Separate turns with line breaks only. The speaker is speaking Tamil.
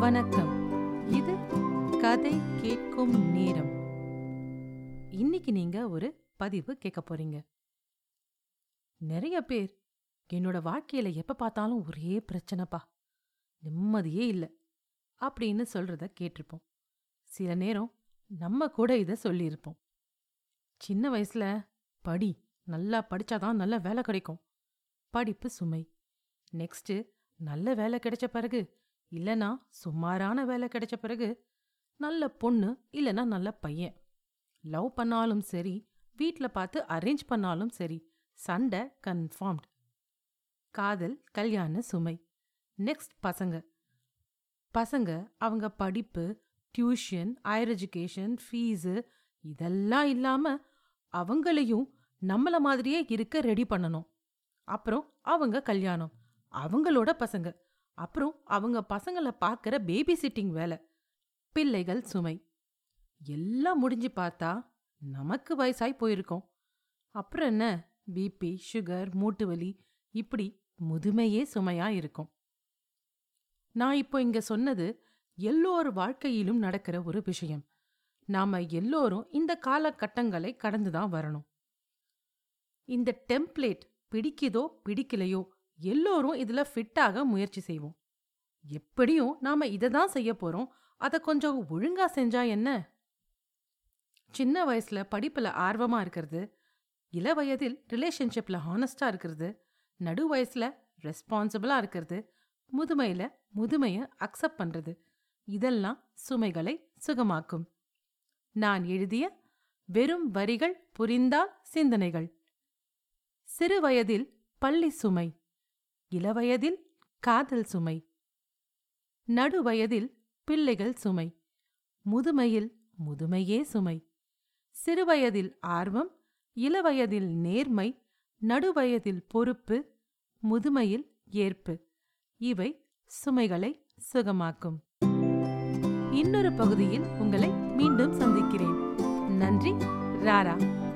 வணக்கம். இது கதை கேட்கும் நேரம். இன்னைக்கு நீங்க ஒரு பதிவு கேட்க போறீங்க. நிறைய பேர் என்னோட வாழ்க்கையில எப்ப பார்த்தாலும் ஒரே பிரச்சனைப்பா. நிம்மதியே இல்ல. அப்படின்னு சொல்றத கேட்டிருப்போம். சில நேரம் நம்ம கூட இத சொல்லியிருப்போம். சின்ன வயசுல படி நல்லா படிச்சாதான் நல்ல வேலை கிடைக்கும். படிப்பு சுமை. நெக்ஸ்ட் நல்ல வேலை கிடைச்ச பிறகு இல்லனா சுமாரான வேலை கிடைச்ச பிறகு நல்ல பொண்ணு இல்லனா நல்ல பையன். லவ் பண்ணாலும் சரி வீட்ல பார்த்து அரேஞ்ச் பண்ணாலும் சரி சண்டை கன்ஃபார்ம்ட். காதல் கல்யாண சுமை. நெக்ஸ்ட் பசங்க. பசங்க அவங்க படிப்பு டியூஷன் ஹையர் எஜுகேஷன் ஃபீஸு இதெல்லாம் இல்லாம அவங்களையும் நம்மள மாதிரியே இருக்க ரெடி பண்ணணும். அப்புறம் அவங்க கல்யாணம். அவங்களோட பசங்க. அப்புறம் அவங்க பசங்களை பார்க்கற பேபி சிட்டிங் வேலை. பிள்ளைகள் சுமை. எல்லாம் முடிஞ்சு பார்த்தா நமக்கு வயசாய் போயிருக்கோம். அப்புறம் என்ன? பிபி சுகர் மூட்டு வலி இப்படி முதுமையே சுமையா இருக்கும். நான் இப்போ இங்க சொன்னது எல்லோர் வாழ்க்கையிலும் நடக்கிற ஒரு விஷயம். நாம எல்லோரும் இந்த காலகட்டங்களை கடந்துதான் வரணும். இந்த டெம்ப்ளேட் பிடிக்குதோ பிடிக்கலையோ எல்லோரும் இதுல ஃபிட்டாக முயற்சி செய்வோம். எப்படியும் நாம இதை தான் செய்ய போறோம். அதை கொஞ்சம் ஒழுங்கா செஞ்சா என்ன? சின்ன வயசுல படிப்புல ஆர்வமா இருக்கிறது இள வயதில் ரிலேஷன்ஷிப்ல ஹானஸ்டா இருக்கிறது நடு வயசுல ரெஸ்பான்சிபிளா இருக்கிறது முதுமையில முதுமைய அக்செப்ட் பண்றது இதெல்லாம் சுமைகளை சுகமாக்கும். நான் எழுதிய வெறும் வரிகள் புரிந்தால் சிந்தனைகள் சிறு வயதில் பள்ளி சுமை. இளவயதில் காதல் சுமை. நடுவயதில் பிள்ளைகள் சுமை. முதுமையில் முதுமையே சுமை. சிறுவயதில் ஆர்வம் இளவயதில் நேர்மை நடுவயதில் பொறுப்பு முதுமையில் ஏற்பு. இவை சுமைகளை சுகமாக்கும். இன்னொரு பகுதியில் உங்களை மீண்டும் சந்திக்கிறேன். நன்றி ராரா.